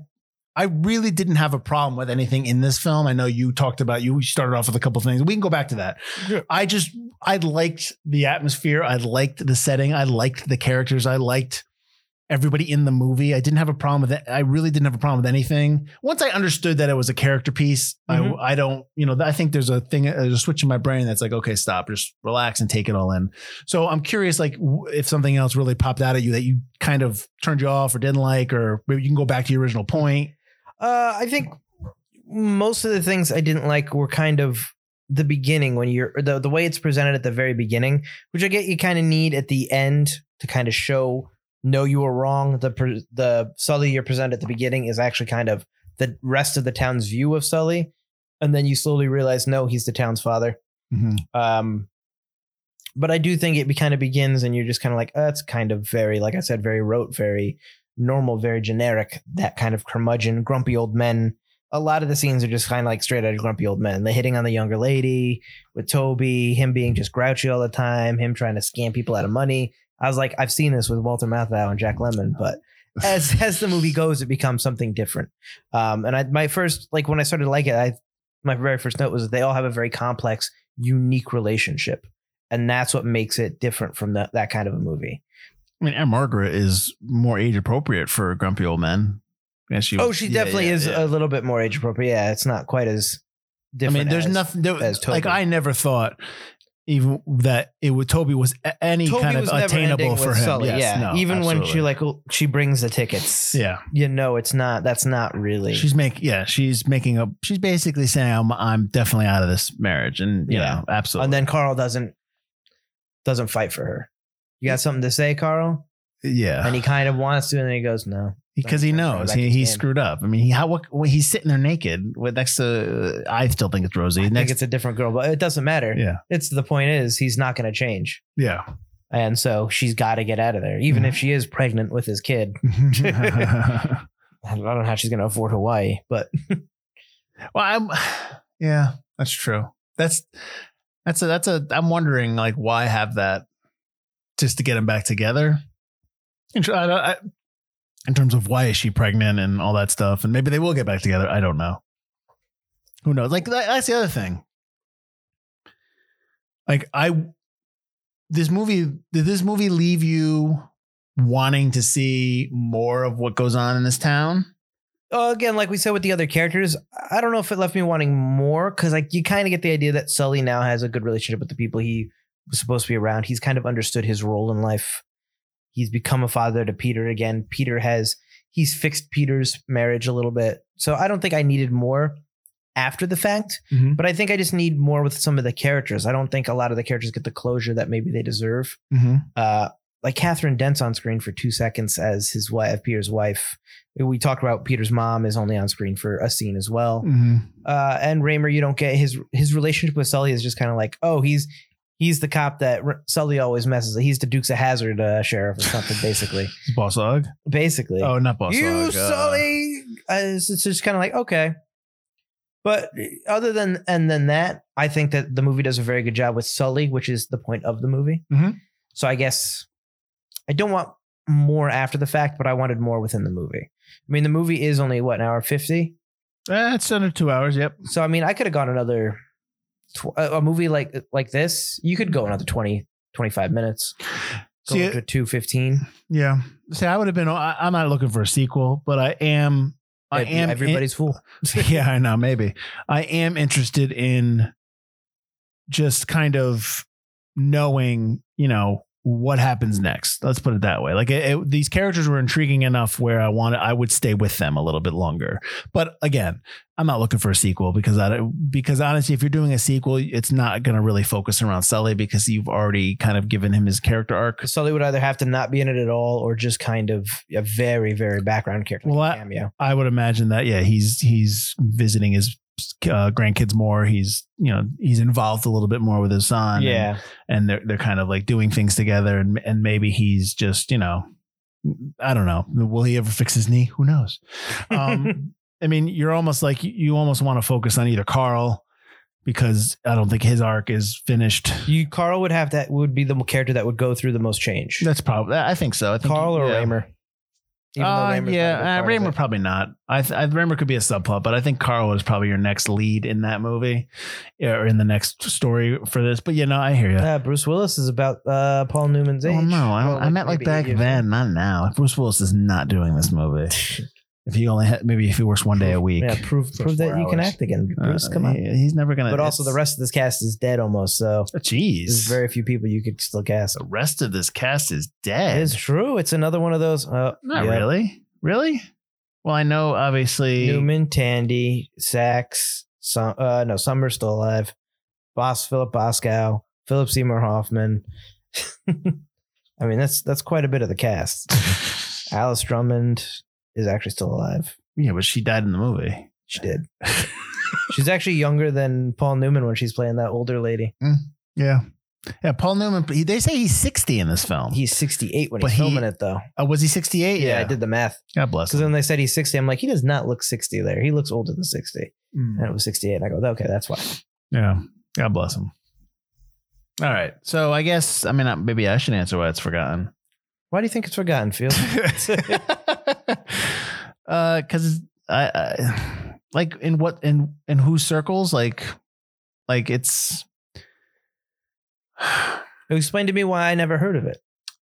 I really didn't have a problem with anything in this film. I know you talked about you started off with a couple things. We can go back to that. Yeah. I just I liked the atmosphere. I liked the setting. I liked the characters. I liked everybody in the movie. I didn't have a problem with it. I really didn't have a problem with anything. Once I understood that it was a character piece, Mhm. I I don't, you know, I think there's a thing, there's a switch in my brain that's like, okay, stop, just relax and take it all in. So I'm curious, like, if something else really popped out at you that you kind of turned you off or didn't like, or maybe you can go back to your original point. Uh, I think most of the things I didn't like were kind of the beginning when you're the the way it's presented at the very beginning, which I get you kind of need at the end to kind of show no you were wrong. The the Sully you're presented at the beginning is actually kind of the rest of the town's view of Sully, and then you slowly realize no, he's the town's father. Mhm. Um, but I do think it be, kind of begins, and you're just kind of like, oh, that's kind of very, like I said, very rote, very normal, very generic. That kind of curmudgeon, grumpy old men. A lot of the scenes are just kind of like straight out of grumpy old men. They're hitting on the younger lady with Toby, him being just grouchy all the time, him trying to scam people out of money. I was like, I've seen this with Walter Matthau and Jack Lemmon, but as as the movie goes, it becomes something different. Um, and I my first like when I started to like it, I my very first note was that they all have a very complex, unique relationship, and that's what makes it different from that that kind of a movie. I mean, Aunt Margaret is more age appropriate for grumpy old men. Yeah, she, Oh, she yeah, definitely yeah, is a little bit more age appropriate. Yeah, it's not quite as I mean, there's as- nothing. There, as like I never thought even that it would Toby was any Toby kind of was never attainable for him. Sully, Yes, yeah, no, even when she absolutely. like she brings the tickets. yeah, you know, it's not. That's not really. she's making. yeah, she's making a she's basically saying I'm I'm definitely out of this marriage, and you Yeah. know, absolutely. and then Carl doesn't doesn't fight for her. You got something to say, Carl? yeah, And he kind of wants to, and then he goes, "No." because he knows he, he screwed up. I mean, he how what, well, he's sitting there naked with next to I still think it's Rosie. I think it's a different girl, but it doesn't matter. yeah, It's the point is he's not going to change, yeah. and so she's got to get out of there, even if mm-hmm. she is pregnant with his kid. I don't know how she's going to afford Hawaii, but Well, I'm, yeah, that's true. That's that's a that's a. I'm wondering like why have that just to get them back together. In, I, I, in terms of why is she pregnant and all that stuff, and maybe they will get back together. I don't know. Who knows? Like that's the other thing. Like I, this movie did this movie leave you wanting to see more of what goes on in this town? uh, again, like we said with the other characters, I don't know if it left me wanting more because like you kind of get the idea that Sully now has a good relationship with the people he was supposed to be around. He's kind of understood his role in life. He's become a father to Peter again. Peter has he's fixed Peter's marriage a little bit. So I don't think I needed more after the fact, Mhm. but I think I just need more with some of the characters. I don't think a lot of the characters get the closure that maybe they deserve. Mm-hmm. Uh, like Catherine Dent's on screen for two seconds as his wife, Peter's wife. We talked about Peter's mom is only on screen for a scene as well. Mm-hmm. Uh, and Raymer, you don't get his his relationship with Sully is just kind of like, oh, he's he's the cop that R- Sully always messes. with. He's the Dukes of Hazzard uh, sheriff or something, basically. Boss Hogg. Basically, Oh, not Boss you Hog. uh, Sully. Uh, it's, it's just kind of like okay. But other than and then that, I think that the movie does a very good job with Sully, which is the point of the movie. Mhm. So I guess I don't want more after the fact, but I wanted more within the movie. I mean, the movie is only what an hour fifty. Eh, it's under two hours. Yep. So I mean, I could have gone another tw- a movie like like this. You could go another 20, 25 minutes. Go See, up to two fifteen. yeah. See, I would have been. I, I'm not looking for a sequel, but I am. I am. everybody's fool. yeah, I know. Maybe I am interested in just kind of knowing, you know, what happens next. Let's put it that way. Like it, it- these characters were intriguing enough where I wanted, I would stay with them a little bit longer. But again, I'm not looking for a sequel because I because honestly, if you're doing a sequel, it's not going to really focus around Sully because you've already kind of given him his character arc. Sully would either have to not be in it at all, or just kind of a very very background character, Well, like I-. I would imagine that yeah, he's he's visiting his uh, grandkids more. He's you know he's involved a little bit more with his son. and- Yeah, and they're they're kind of like doing things together, and and maybe he's just you know, I don't know. Will he ever fix his knee? Who knows? Um, I mean, you're almost like you almost want to focus on either Carl because I don't think his arc is finished. you Carl would have that would be the character that would go through the most change. That's probably I think so. I think Carl or yeah. Raymer. Even Uh, Raymer's not a big yeah, uh, Raymer probably not. I, th- I Raymer could be a subplot, but I think Carl is probably your next lead in that movie or in the next story for this. But you know, I hear you. Uh, Bruce Willis is about uh, Paul Newman's age. Oh no, I, Well, I meant like back then, not now. Bruce Willis is not doing this movie. if he only had, maybe if he works one day a week. Yeah, prove prove that four you can hours. act again, Bruce. Uh, come on. he- he's never gonna. But also, the rest of this cast is dead almost. So Jeez, there's very few people you could still cast. the rest of this cast is dead. It's true. It's another one of those. Uh, not yeah. really, really. Well, I know obviously. Newman, Tandy, Saks. Some, uh, no, Sommer's still alive. Boss Philip Boscow, Philip Seymour Hoffman. I mean, that's that's quite a bit of the cast. Alice Drummond is actually still alive. yeah, but she died in the movie. She did. she's actually younger than Paul Newman when she's playing that older lady. Yeah. Yeah, Paul Newman. They say he's 60 in this film. He's 68 when But he's he- filming it, though. oh, was he 68? Yeah, I did the math. God bless Because when they said he's 60, I'm like, he does not look 60 there. He looks older than 60. Mm. And it was 68. And I go, okay, that's why. Yeah. God bless him. All right. So I guess, I mean, maybe I should answer why it's forgotten. Why do you think it's forgotten, Field? uh, cause I, I, like in what, in, in whose circles? Like, like it's Explain to me why I never heard of it.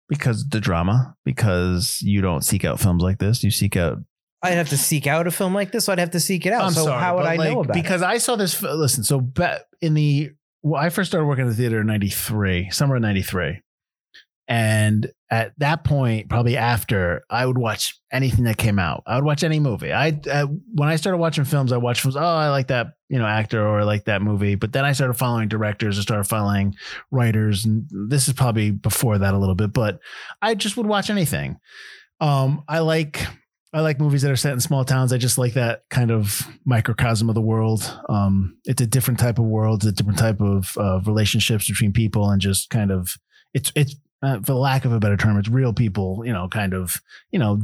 because the drama, because you don't seek out films like this. You seek out I'd have to seek out a film like this. So I'd have to seek it out. so how would but I know like, about because I saw this. f- Listen, so ba- in the well, I first started working at the theater in '93, summer of '93, and at that point, probably after, I would watch anything that came out. I would watch any movie. I when I started watching films, I watched films. Oh, I like that you know actor or I like that movie. But then I started following directors. I started following writers, and this is probably before that a little bit. But I just would watch anything. Um, I like I like movies that are set in small towns. I just like that kind of microcosm of the world. Um, it's a different type of world, it's a different type of uh, relationships between people, and just kind of it's it's uh, for the lack of a better term, it's real people. You know, kind of you know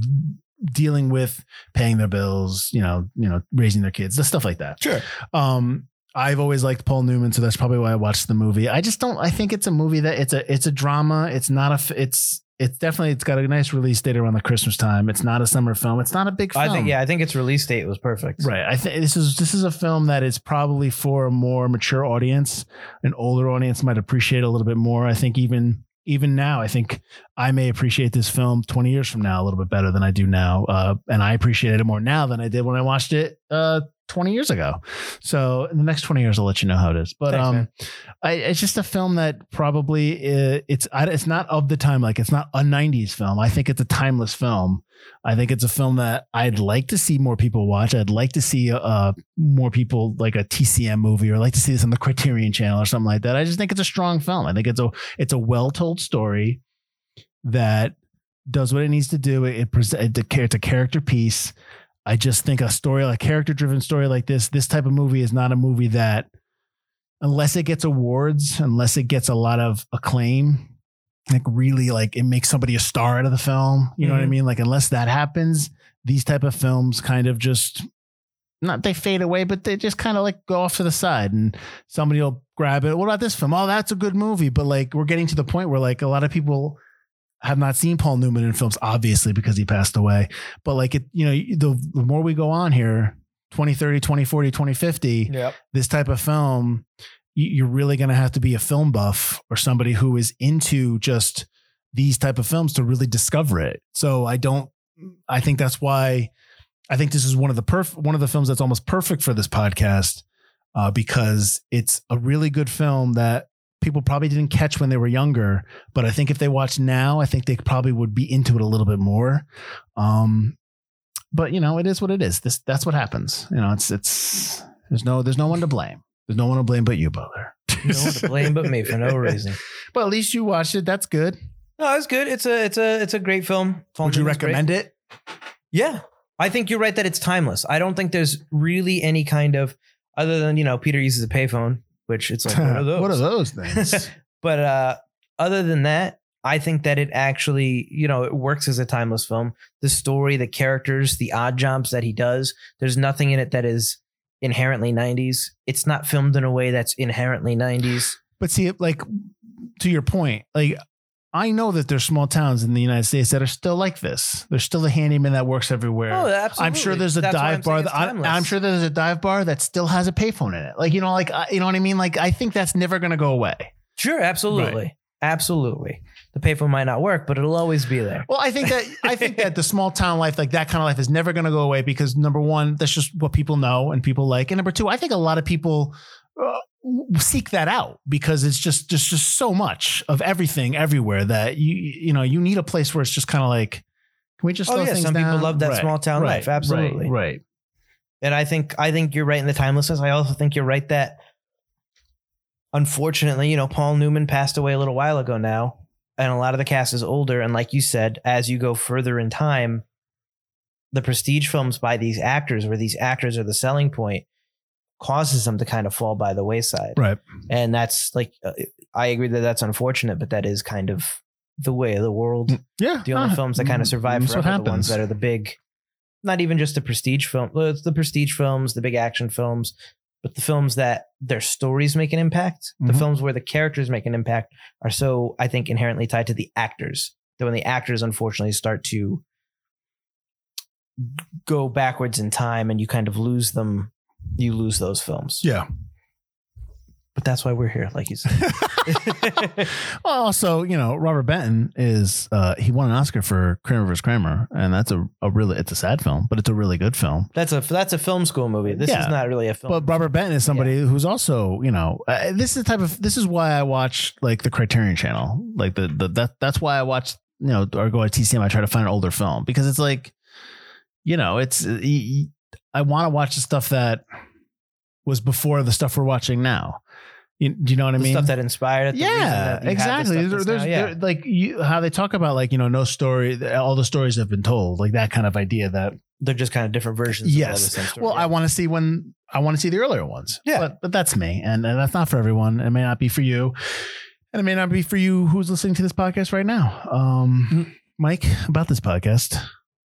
dealing with paying their bills. You know, you know raising their kids, stuff like that. Sure. Um, I've always liked Paul Newman, so that's probably why I watched the movie. I just don't. I think it's a movie that it's a it's a drama. It's not a It's it's definitely it's got a nice release date around the Christmas time. It's not a summer film. It's not a big film. I think, yeah, I think its release date was perfect. Right. I think this is this is a film that is probably for a more mature audience. An older audience might appreciate a little bit more. I think even even now, I think I may appreciate this film 20 years from now a little bit better than I do now. Uh, and I appreciate it more now than I did when I watched it uh, 20 years ago. So in the next 20 years, I'll let you know how it is. But Thanks, um. I, it's just a film that probably uh, it's I, it's not of the time. Like it's not a '90s film. I think it's a timeless film. I think it's a film that I'd like to see more people watch. I'd like to see uh, more people like a TCM movie, or like to see this on the Criterion Channel or something like that. I just think it's a strong film. I think it's a it's a well told story that does what it needs to do. It, it pres- it's a character piece. I just think a story, a character driven story like this, this type of movie is not a movie that unless it gets awards, unless it gets a lot of acclaim, like really like it makes somebody a star out of the film. You know what I Mhm. mean? Like unless that happens, these type of films kind of just not they fade away, but they just kind of like go off to the side and somebody will grab it. What about this film? Oh, that's a good movie. But like we're getting to the point where like a lot of people have not seen Paul Newman in films, obviously, because he passed away. But like it, you know, the, the more we go on here, 2030, 2040, 2050, Yep. this type of film, you- you're really going to have to be a film buff or somebody who is into just these type of films to really discover it. So I don't. I think that's why I think this is one of the perf- one of the films that's almost perfect for this podcast uh, because it's a really good film that people probably didn't catch when they were younger. But I think if they watch now, I think they probably would be into it a little bit more. Um, but you know, it is what it is. This that's what happens. You know, it's it's there's no there's no one to blame. There's no one to blame but you, Butler. No one to blame but me for no reason. But at least you watched it. That's good. No, it's good. It's a it's a it's a great film. Would you Newman's great. recommend it? Yeah. I think you're right that it's timeless. I don't think there's really any kind of other than, you know, Peter uses a payphone, which it's like what are those? what are those things? but uh other than that, I think that it actually, you know, it works as a timeless film. The story, the characters, the odd jobs that he does, there's nothing in it that is inherently 90s. It's not filmed in a way that's inherently 90s. But see, like to your point, like I know that there's small towns in the United States that are still like this. There's still a handyman that works everywhere. Oh, absolutely. I'm sure there's a That's I'm dive bar. That, I, timeless. I'm sure there's a dive bar that still has a payphone in it. Like you know, like you know what I mean. Like I think that's never going to go away. Sure, absolutely. Absolutely. The payphone might not work, but it'll always be there. Well, I think that I think that the small town life, like that kind of life, is never going to go away because number one, that's just what people know and people like, and number two, I think a lot of people uh, seek that out because it's just just just so much of everything everywhere that you you know you need a place where it's just kind of like, can we just Oh, yeah, some people love that Right, small town right, life. Absolutely. right, right. And I think I think you're right in the timelessness. I also think you're right that unfortunately, you know, Paul Newman passed away a little while ago now, and a lot of the cast is older. And like you said, as you go further in time, the prestige films by these actors, where these actors are the selling point, causes them to kind of fall by the wayside. Right. And that's like, uh, I agree that that's unfortunate, but that is kind of the way of the world. Yeah. The only uh, films that kind of survive forever are the ones that are the big, not even just the prestige film. Well, it's the prestige films, the big action films, but the films that their stories make an impact. The Mhm. films where the characters make an impact are so, I think, inherently tied to the actors. That when the actors unfortunately start to go backwards in time and you kind of lose them, you lose those films. Yeah. But that's why we're here, like you said. Well, also, you know, Robert Benton is uh he won an Oscar for Kramer vs. Kramer, and that's a, a really it's a sad film, but it's a really good film. that's a that's a film school movie. This Yeah. is not really a film. But Robert Benton is somebody who's also, you know, uh, this is the type of this is why I watch like the Criterion Channel, like the the that that's why I watch you know or go to TCM. I try to find an older film because it's like, you know, it's I want to watch the stuff that was before the stuff we're watching now. You, do you know what I mean? stuff that inspired it. the yeah, that the exactly. There- there's now- yeah. there- like you, how they talk about like you know no story, all the stories have been told, like that kind of idea. That they're just kind of different versions. Yes. Of all the same story. well, I want to see when I want to see the earlier ones. Yeah. but, but that's me, and, and that's not for everyone. It may not be for you, and it may not be for you who's listening to this podcast right now. Um, Mm. Mike, about this podcast,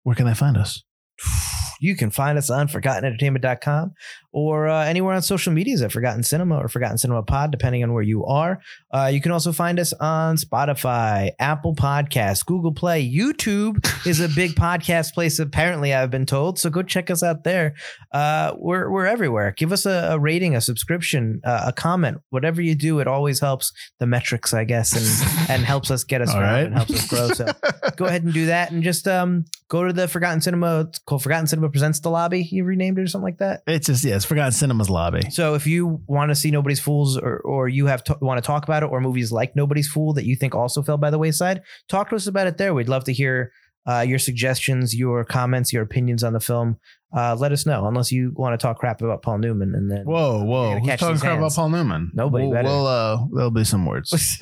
where can they find us? you can find us on ForgottenEntertainment.com or uh, anywhere on social medias at Forgotten Cinema or Forgotten Cinema Pod, depending on where you are. Uh, you can also find us on Spotify, Apple Podcasts, Google Play, YouTube is a big podcast place. Apparently, I've been told. So go check us out there. Uh, we're we're everywhere. Give us a, a rating, a subscription, uh, a comment, whatever you do. It always helps the metrics, I guess, and and helps us get us right. and helps us grow. So go ahead and do that and just um go to the Forgotten Cinema it's called Forgotten Cinema Presents the Lobby. You renamed it or something like that. It's just yeah, it's Forgotten Cinema's lobby. So if you want to see Nobody's Fools or or you have to, want to talk about it or movies like Nobody's Fool that you think also fell by the wayside, talk to us about it there. We'd love to hear uh, your suggestions, your comments, your opinions on the film. Uh, let us know. Unless you want to talk crap about Paul Newman and then Whoa, whoa! Who's talking crap about. Paul Newman? Nobody We'll, better. we'll uh, there'll be some words.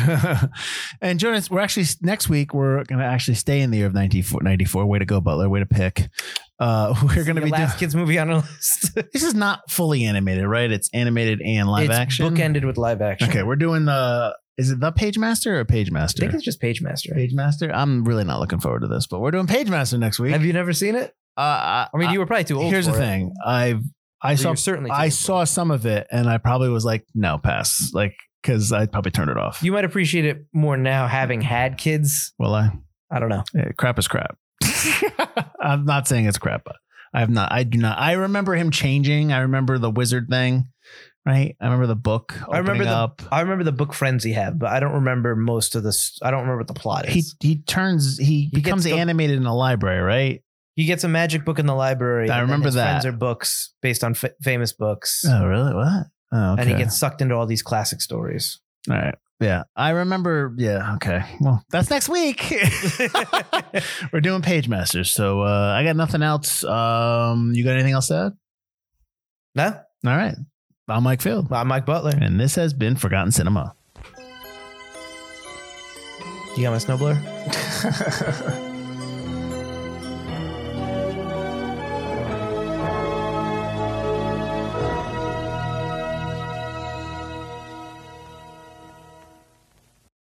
and Jonas, we're actually next week. We're gonna actually stay in the year of 1994. Way to go, Butler. Way to pick. Uh, we're gonna Your be doing. last kids movie on our list. This is not fully animated, right? It's animated and live action. it's action. bookended with live action. Okay, we're doing the. Is it the Pagemaster or Page I think it's just Pagemaster. Page Master. I'm really not looking forward to this, but we're doing Pagemaster next week. Have you never seen it? uh, I, I mean, you were probably too old. here's the for it. thing. I've I saw certainly. I saw some of it, and I probably was like, no, pass. Like, because I probably turned it off. You might appreciate it more now, having had kids. Well, I I don't know. eh, crap is crap. I'm not saying it's crap. But I have not. I do not. I remember him changing. I remember the wizard thing. Right. I remember the book. I remember opening the up. I remember the book friends he had, but I don't remember most of this. I don't remember what the plot He is. he turns. He, gets becomes the- animated in a library. Right. He gets a magic book in the library. I remember his that. Friends are books based on f- famous books, Oh really? What? Oh, okay. and he gets sucked into all these classic stories. All right. Yeah. I remember. Yeah. Okay. Well, that's next week. We're doing Pagemasters. So uh, I got nothing else. Um, you got anything else to add? No, All right. I'm Mike Field. I'm Mike Butler. And this has been Forgotten Cinema. You got my snowblower?